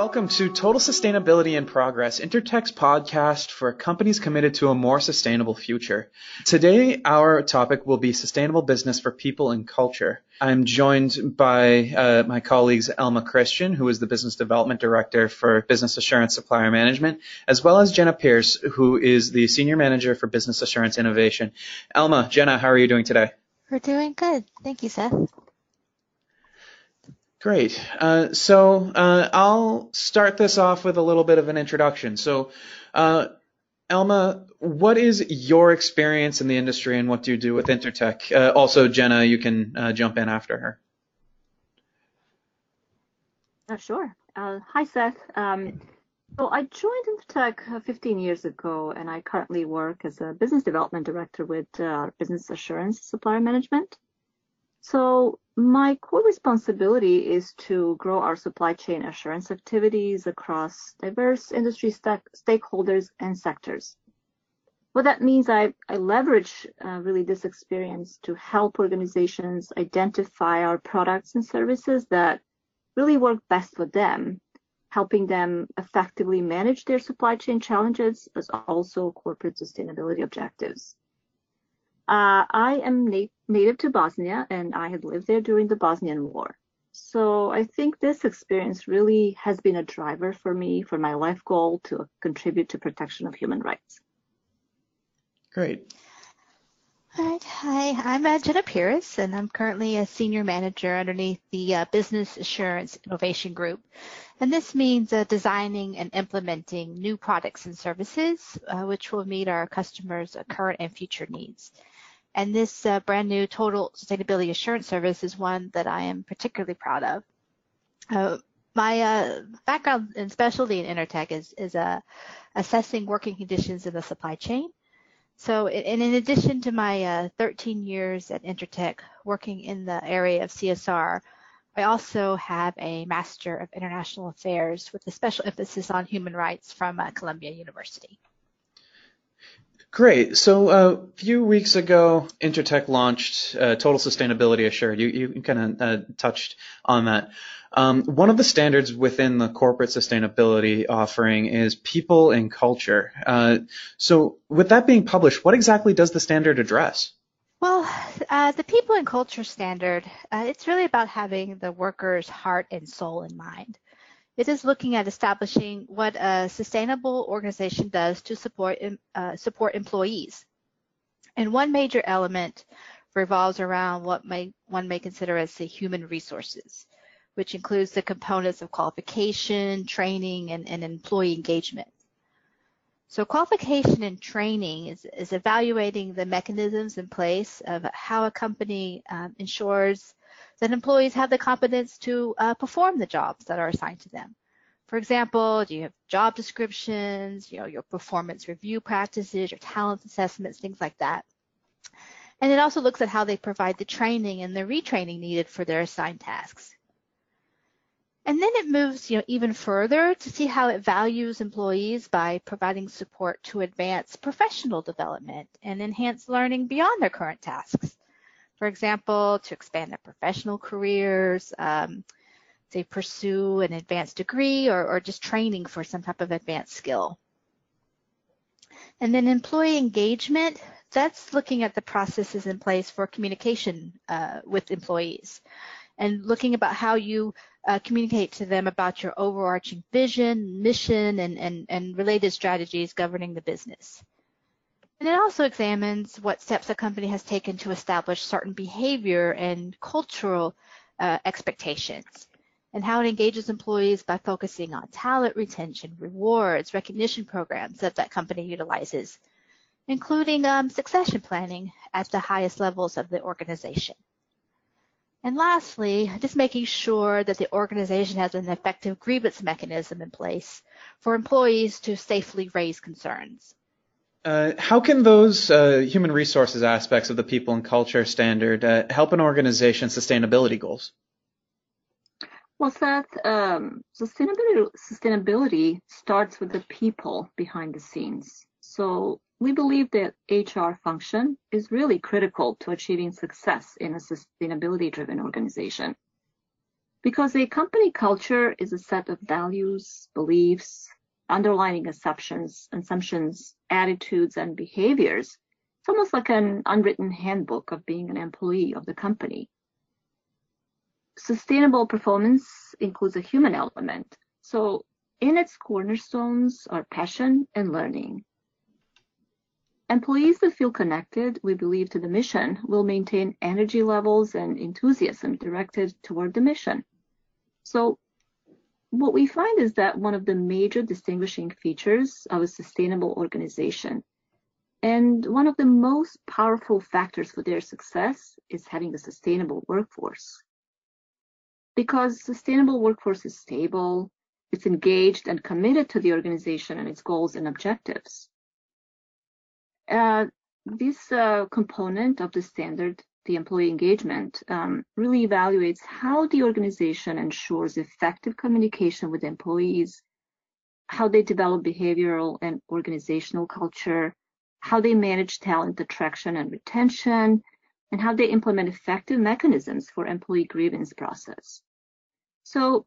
welcome to Total Sustainability and Progress, Intertek's podcast for companies committed to a more sustainable future. Today, our topic will be sustainable business for people and culture. I'm joined by uh, my colleagues Elma Christian, who is the Business Development Director for Business Assurance Supplier Management, as well as Jenna Pierce, who is the Senior Manager for Business Assurance Innovation. Elma, Jenna, how are you doing today? We're doing good. Thank you, Seth. Great. Uh, so uh, I'll start this off with a little bit of an introduction. So, uh, Elma, what is your experience in the industry and what do you do with Intertek? Uh, also, Jenna, you can uh, jump in after her. Uh, sure. hi, Seth. Um, so I joined Intertek 15 years ago, and I currently work as a business development director with Business Assurance Supplier Management. So my core responsibility is to grow our supply chain assurance activities across diverse industry st- stakeholders and sectors. What that means, I, I leverage uh, really this experience to help organizations identify our products and services that really work best for them, helping them effectively manage their supply chain challenges, as also corporate sustainability objectives. Uh, I am na- native to Bosnia and I had lived there during the Bosnian War. So I think this experience really has been a driver for me for my life goal to contribute to protection of human rights. Great. All right. Hi, I'm uh, Jenna Pierce, and I'm currently a senior manager underneath the uh, Business Assurance Innovation Group. And this means uh, designing and implementing new products and services, uh, which will meet our customers' current and future needs. And this uh, brand new total sustainability assurance service is one that I am particularly proud of. Uh, my uh, background and specialty in Intertek is, is uh, assessing working conditions in the supply chain. So, in addition to my uh, 13 years at Intertek working in the area of CSR, I also have a Master of International Affairs with a special emphasis on human rights from uh, Columbia University. Great. So uh, a few weeks ago, Intertek launched uh, Total Sustainability Assured. You, you kind of uh, touched on that. Um, one of the standards within the corporate sustainability offering is people and culture. Uh, so with that being published, what exactly does the standard address? Well, uh, the people and culture standard, uh, it's really about having the worker's heart and soul in mind. It is looking at establishing what a sustainable organization does to support uh, support employees. And one major element revolves around what may, one may consider as the human resources, which includes the components of qualification, training, and, and employee engagement. So qualification and training is, is, evaluating the mechanisms in place of how a company um, ensures that employees have the competence to uh, perform the jobs that are assigned to them. For example, do you have job descriptions, you know, your performance review practices, your talent assessments, things like that. And it also looks at how they provide the training and the retraining needed for their assigned tasks. And then it moves, you know, even further to see how it values employees by providing support to advance professional development and enhance learning beyond their current tasks for example, to expand their professional careers, um, say pursue an advanced degree or, or just training for some type of advanced skill. And then employee engagement, that's looking at the processes in place for communication uh, with employees and looking about how you uh, communicate to them about your overarching vision, mission, and, and, and related strategies governing the business. And it also examines what steps a company has taken to establish certain behavior and cultural uh, expectations and how it engages employees by focusing on talent retention, rewards, recognition programs that that company utilizes, including um, succession planning at the highest levels of the organization. And lastly, just making sure that the organization has an effective grievance mechanism in place for employees to safely raise concerns. Uh, how can those uh, human resources aspects of the people and culture standard uh, help an organization's sustainability goals? Well, Seth, um, sustainability, sustainability starts with the people behind the scenes. So we believe that HR function is really critical to achieving success in a sustainability driven organization. Because a company culture is a set of values, beliefs, underlying assumptions, assumptions, attitudes, and behaviors. It's almost like an unwritten handbook of being an employee of the company. Sustainable performance includes a human element. So in its cornerstones are passion and learning. Employees that feel connected, we believe, to the mission will maintain energy levels and enthusiasm directed toward the mission. So what we find is that one of the major distinguishing features of a sustainable organization and one of the most powerful factors for their success is having a sustainable workforce. Because sustainable workforce is stable, it's engaged and committed to the organization and its goals and objectives. Uh, this uh, component of the standard, the employee engagement, um, really evaluates how the organization ensures effective communication with employees, how they develop behavioral and organizational culture, how they manage talent attraction and retention, and how they implement effective mechanisms for employee grievance process. So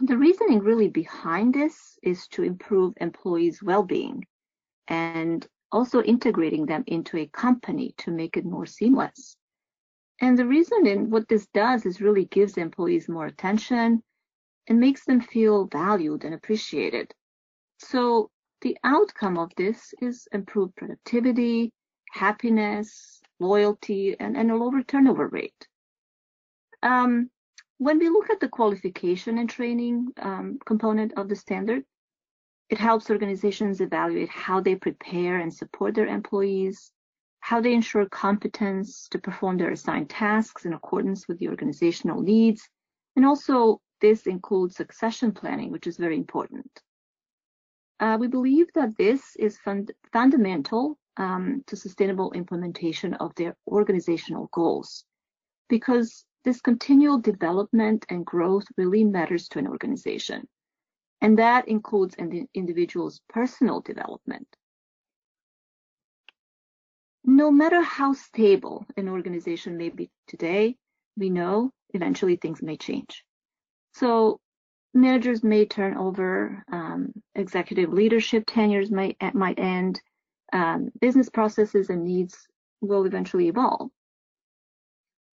the reasoning really behind this is to improve employees' well-being and also integrating them into a company to make it more seamless. And the reason in what this does is really gives employees more attention and makes them feel valued and appreciated. So the outcome of this is improved productivity, happiness, loyalty, and, and a lower turnover rate. Um, when we look at the qualification and training um, component of the standard, it helps organizations evaluate how they prepare and support their employees, how they ensure competence to perform their assigned tasks in accordance with the organizational needs, and also this includes succession planning, which is very important. Uh, we believe that this is fund fundamental um, to sustainable implementation of their organizational goals because this continual development and growth really matters to an organization and that includes an individual's personal development. No matter how stable an organization may be today, we know eventually things may change. So managers may turn over, um, executive leadership tenures might, might end, um, business processes and needs will eventually evolve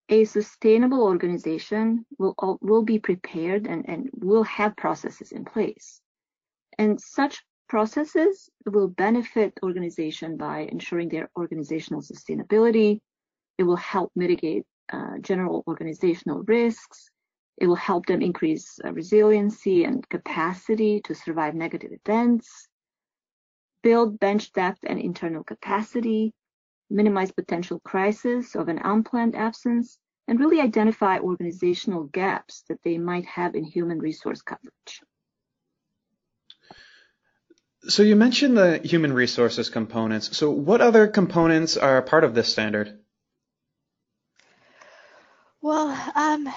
a sustainable organization will will be prepared and, and will have processes in place. And such processes will benefit organization by ensuring their organizational sustainability. It will help mitigate uh, general organizational risks. It will help them increase uh, resiliency and capacity to survive negative events, build bench depth and internal capacity, minimize potential crisis of an unplanned absence, and really identify organizational gaps that they might have in human resource coverage. So you mentioned the human resources components. So what other components are part of this standard? Well, um,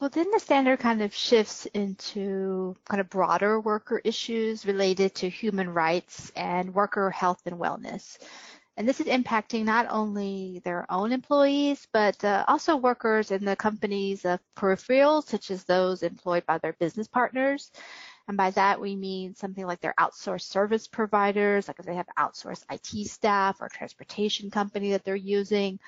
well, then the standard kind of shifts into kind of broader worker issues related to human rights and worker health and wellness. And this is impacting not only their own employees, but uh, also workers in the company's uh, peripherals, such as those employed by their business partners. And by that, we mean something like their outsourced service providers, like if they have outsourced IT staff or transportation company that they're using,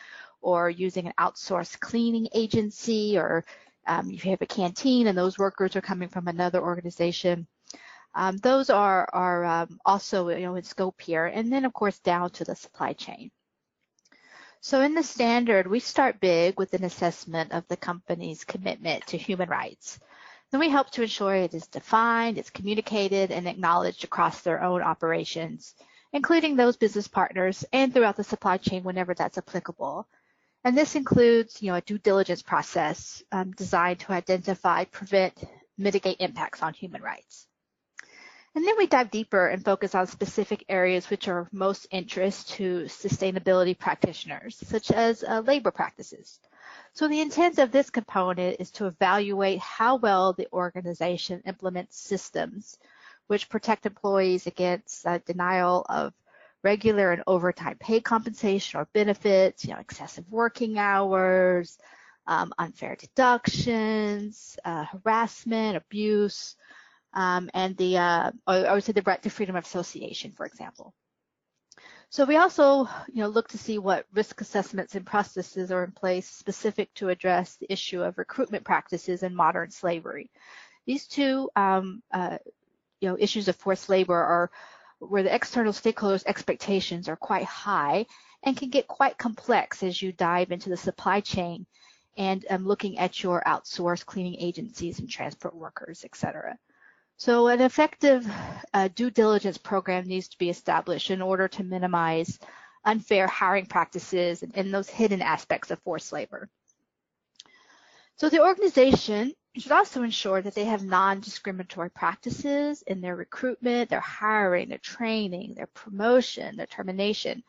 or using an outsourced cleaning agency, or um, if you have a canteen and those workers are coming from another organization. Um, those are, are um, also you know, in scope here. And then, of course, down to the supply chain. So in the standard, we start big with an assessment of the company's commitment to human rights. Then we help to ensure it is defined, it's communicated, and acknowledged across their own operations, including those business partners and throughout the supply chain whenever that's applicable. And this includes, you know, a due diligence process um, designed to identify, prevent, mitigate impacts on human rights. And then we dive deeper and focus on specific areas which are of most interest to sustainability practitioners, such as uh, labor practices. So the intent of this component is to evaluate how well the organization implements systems which protect employees against uh, denial of regular and overtime pay compensation or benefits, you know, excessive working hours, um, unfair deductions, uh, harassment, abuse, um, and the, uh, I would say the right to freedom of association, for example. So we also, you know, look to see what risk assessments and processes are in place specific to address the issue of recruitment practices and modern slavery. These two, um, uh, you know, issues of forced labor are where the external stakeholders' expectations are quite high and can get quite complex as you dive into the supply chain and um, looking at your outsourced cleaning agencies and transport workers, et cetera. So an effective uh, due diligence program needs to be established in order to minimize unfair hiring practices and, and those hidden aspects of forced labor. So the organization should also ensure that they have non-discriminatory practices in their recruitment, their hiring, their training, their promotion, their termination.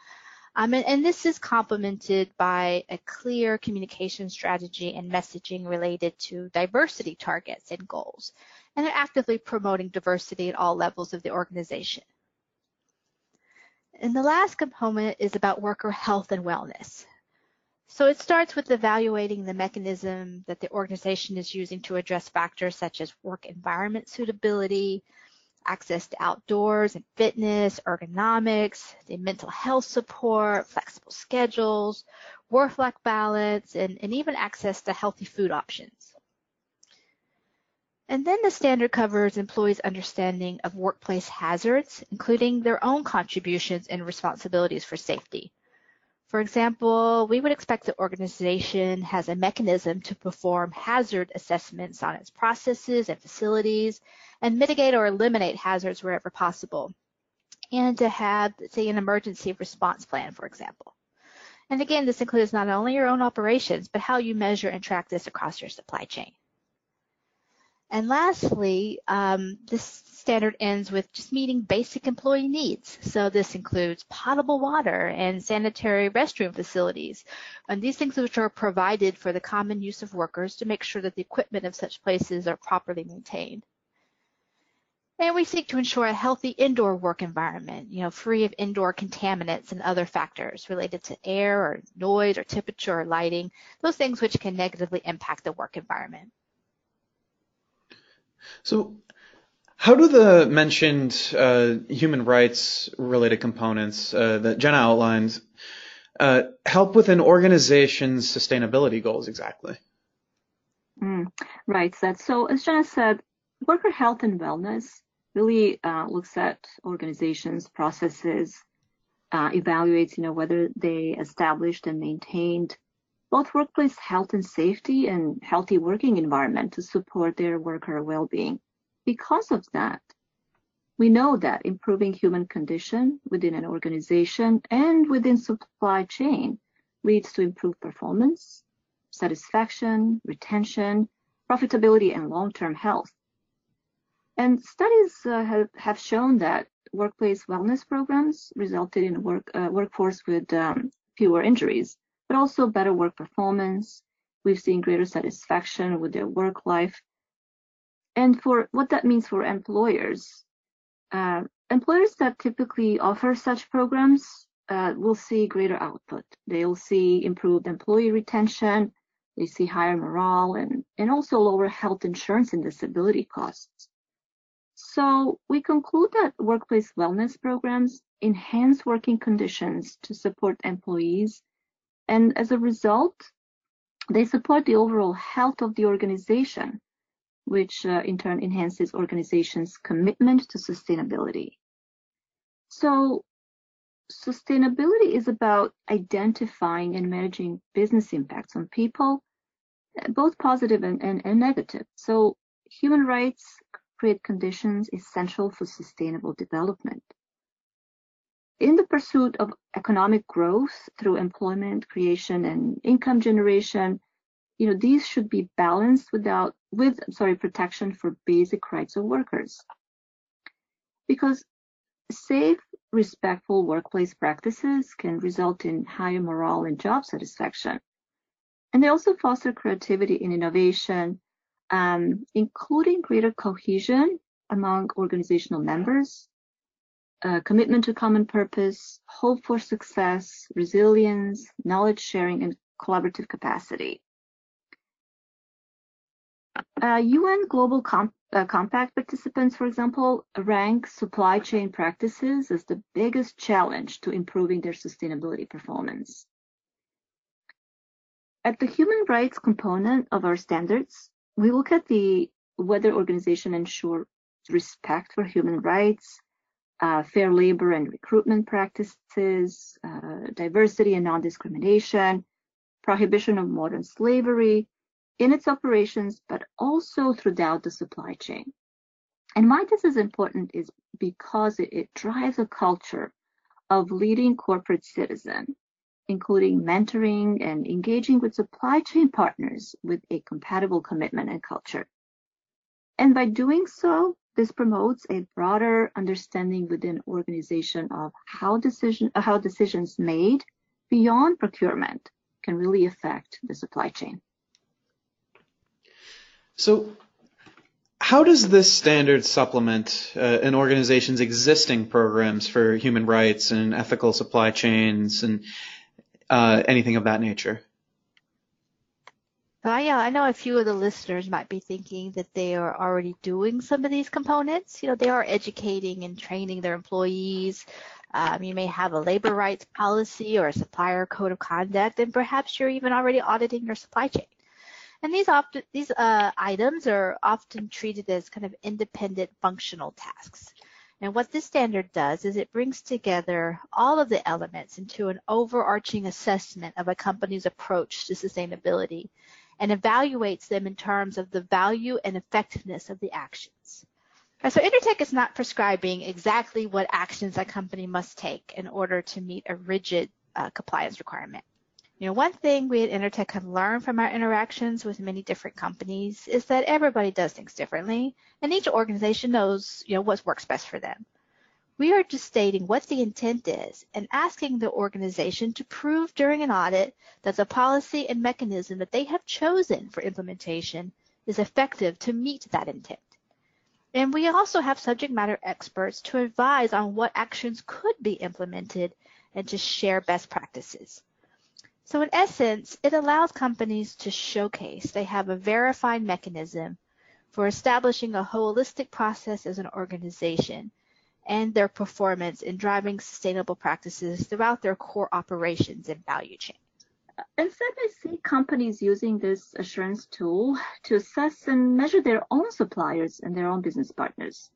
Um, and, and, this is complemented by a clear communication strategy and messaging related to diversity targets and goals. And they're actively promoting diversity at all levels of the organization. And the last component is about worker health and wellness. So it starts with evaluating the mechanism that the organization is using to address factors such as work environment suitability, access to outdoors and fitness, ergonomics, the mental health support, flexible schedules, work-life balance, and, and even access to healthy food options. And then the standard covers employees' understanding of workplace hazards, including their own contributions and responsibilities for safety. For example, we would expect the organization has a mechanism to perform hazard assessments on its processes and facilities and mitigate or eliminate hazards wherever possible, and to have, say, an emergency response plan, for example. And again, this includes not only your own operations, but how you measure and track this across your supply chain. And lastly, um, this standard ends with just meeting basic employee needs. So this includes potable water and sanitary restroom facilities. And these things which are provided for the common use of workers to make sure that the equipment of such places are properly maintained. And we seek to ensure a healthy indoor work environment, you know, free of indoor contaminants and other factors related to air or noise or temperature or lighting, those things which can negatively impact the work environment. So, how do the mentioned uh, human rights related components uh, that Jenna outlined uh, help with an organization's sustainability goals exactly? Mm, right, Seth. So, as Jenna said, worker health and wellness really uh, looks at organizations' processes, uh, evaluates, you know, whether they established and maintained both workplace health and safety and healthy working environment to support their worker well-being. Because of that, we know that improving human condition within an organization and within supply chain leads to improved performance, satisfaction, retention, profitability, and long-term health. And studies uh, have, have shown that workplace wellness programs resulted in work, uh, workforce with um, fewer injuries but also better work performance. We've seen greater satisfaction with their work life. And for what that means for employers, uh, employers that typically offer such programs uh, will see greater output. They'll see improved employee retention. They see higher morale and, and also lower health insurance and disability costs. So we conclude that workplace wellness programs enhance working conditions to support employees and as a result, they support the overall health of the organization, which uh, in turn enhances organization's commitment to sustainability. So sustainability is about identifying and managing business impacts on people, both positive and, and, and negative. So human rights create conditions essential for sustainable development in the pursuit of economic growth through employment creation and income generation, you know, these should be balanced without with sorry protection for basic rights of workers. Because safe, respectful workplace practices can result in higher morale and job satisfaction. And they also foster creativity and innovation, um, including greater cohesion among organizational members uh, commitment to common purpose, hope for success, resilience, knowledge sharing, and collaborative capacity. Uh, UN Global uh, Compact participants, for example, rank supply chain practices as the biggest challenge to improving their sustainability performance. At the human rights component of our standards, we look at the whether organization ensure respect for human rights, uh, fair labor and recruitment practices, uh, diversity and non-discrimination, prohibition of modern slavery, in its operations, but also throughout the supply chain. And why this is important is because it, it drives a culture of leading corporate citizen, including mentoring and engaging with supply chain partners with a compatible commitment and culture. And by doing so, this promotes a broader understanding within organization of how decision how decisions made beyond procurement can really affect the supply chain. So, how does this standard supplement uh, an organization's existing programs for human rights and ethical supply chains and uh, anything of that nature? Uh, yeah, I know a few of the listeners might be thinking that they are already doing some of these components. You know, they are educating and training their employees. Um, you may have a labor rights policy or a supplier code of conduct, and perhaps you're even already auditing your supply chain. And these often these uh, items are often treated as kind of independent functional tasks. And what this standard does is it brings together all of the elements into an overarching assessment of a company's approach to sustainability and evaluates them in terms of the value and effectiveness of the actions. So Intertek is not prescribing exactly what actions a company must take in order to meet a rigid uh, compliance requirement. You know, one thing we at Intertek have learned from our interactions with many different companies is that everybody does things differently, and each organization knows, you know, what works best for them. We are just stating what the intent is and asking the organization to prove during an audit that the policy and mechanism that they have chosen for implementation is effective to meet that intent. And we also have subject matter experts to advise on what actions could be implemented and to share best practices. So in essence, it allows companies to showcase they have a verified mechanism for establishing a holistic process as an organization and their performance in driving sustainable practices throughout their core operations and value chain. Instead, I see companies using this assurance tool to assess and measure their own suppliers and their own business partners.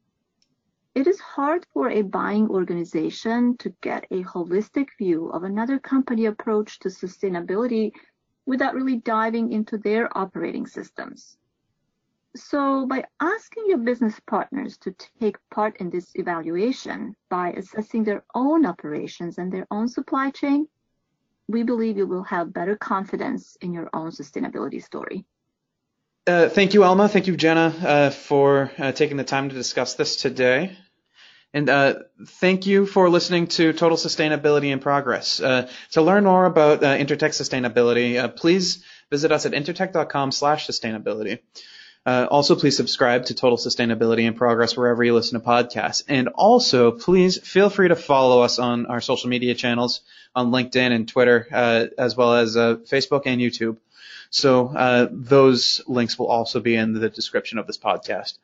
It is hard for a buying organization to get a holistic view of another company approach to sustainability without really diving into their operating systems. So by asking your business partners to take part in this evaluation by assessing their own operations and their own supply chain, we believe you will have better confidence in your own sustainability story. Uh, thank you, Alma. Thank you, Jenna, uh, for uh, taking the time to discuss this today. And uh, thank you for listening to Total Sustainability in Progress. Uh, to learn more about uh, Intertek sustainability, please visit us at intertek.com/sustainability. also, please subscribe to Total Sustainability and Progress wherever you listen to podcasts. And also, please feel free to follow us on our social media channels on LinkedIn and Twitter, uh, as well as uh, Facebook and YouTube. So uh, those links will also be in the description of this podcast.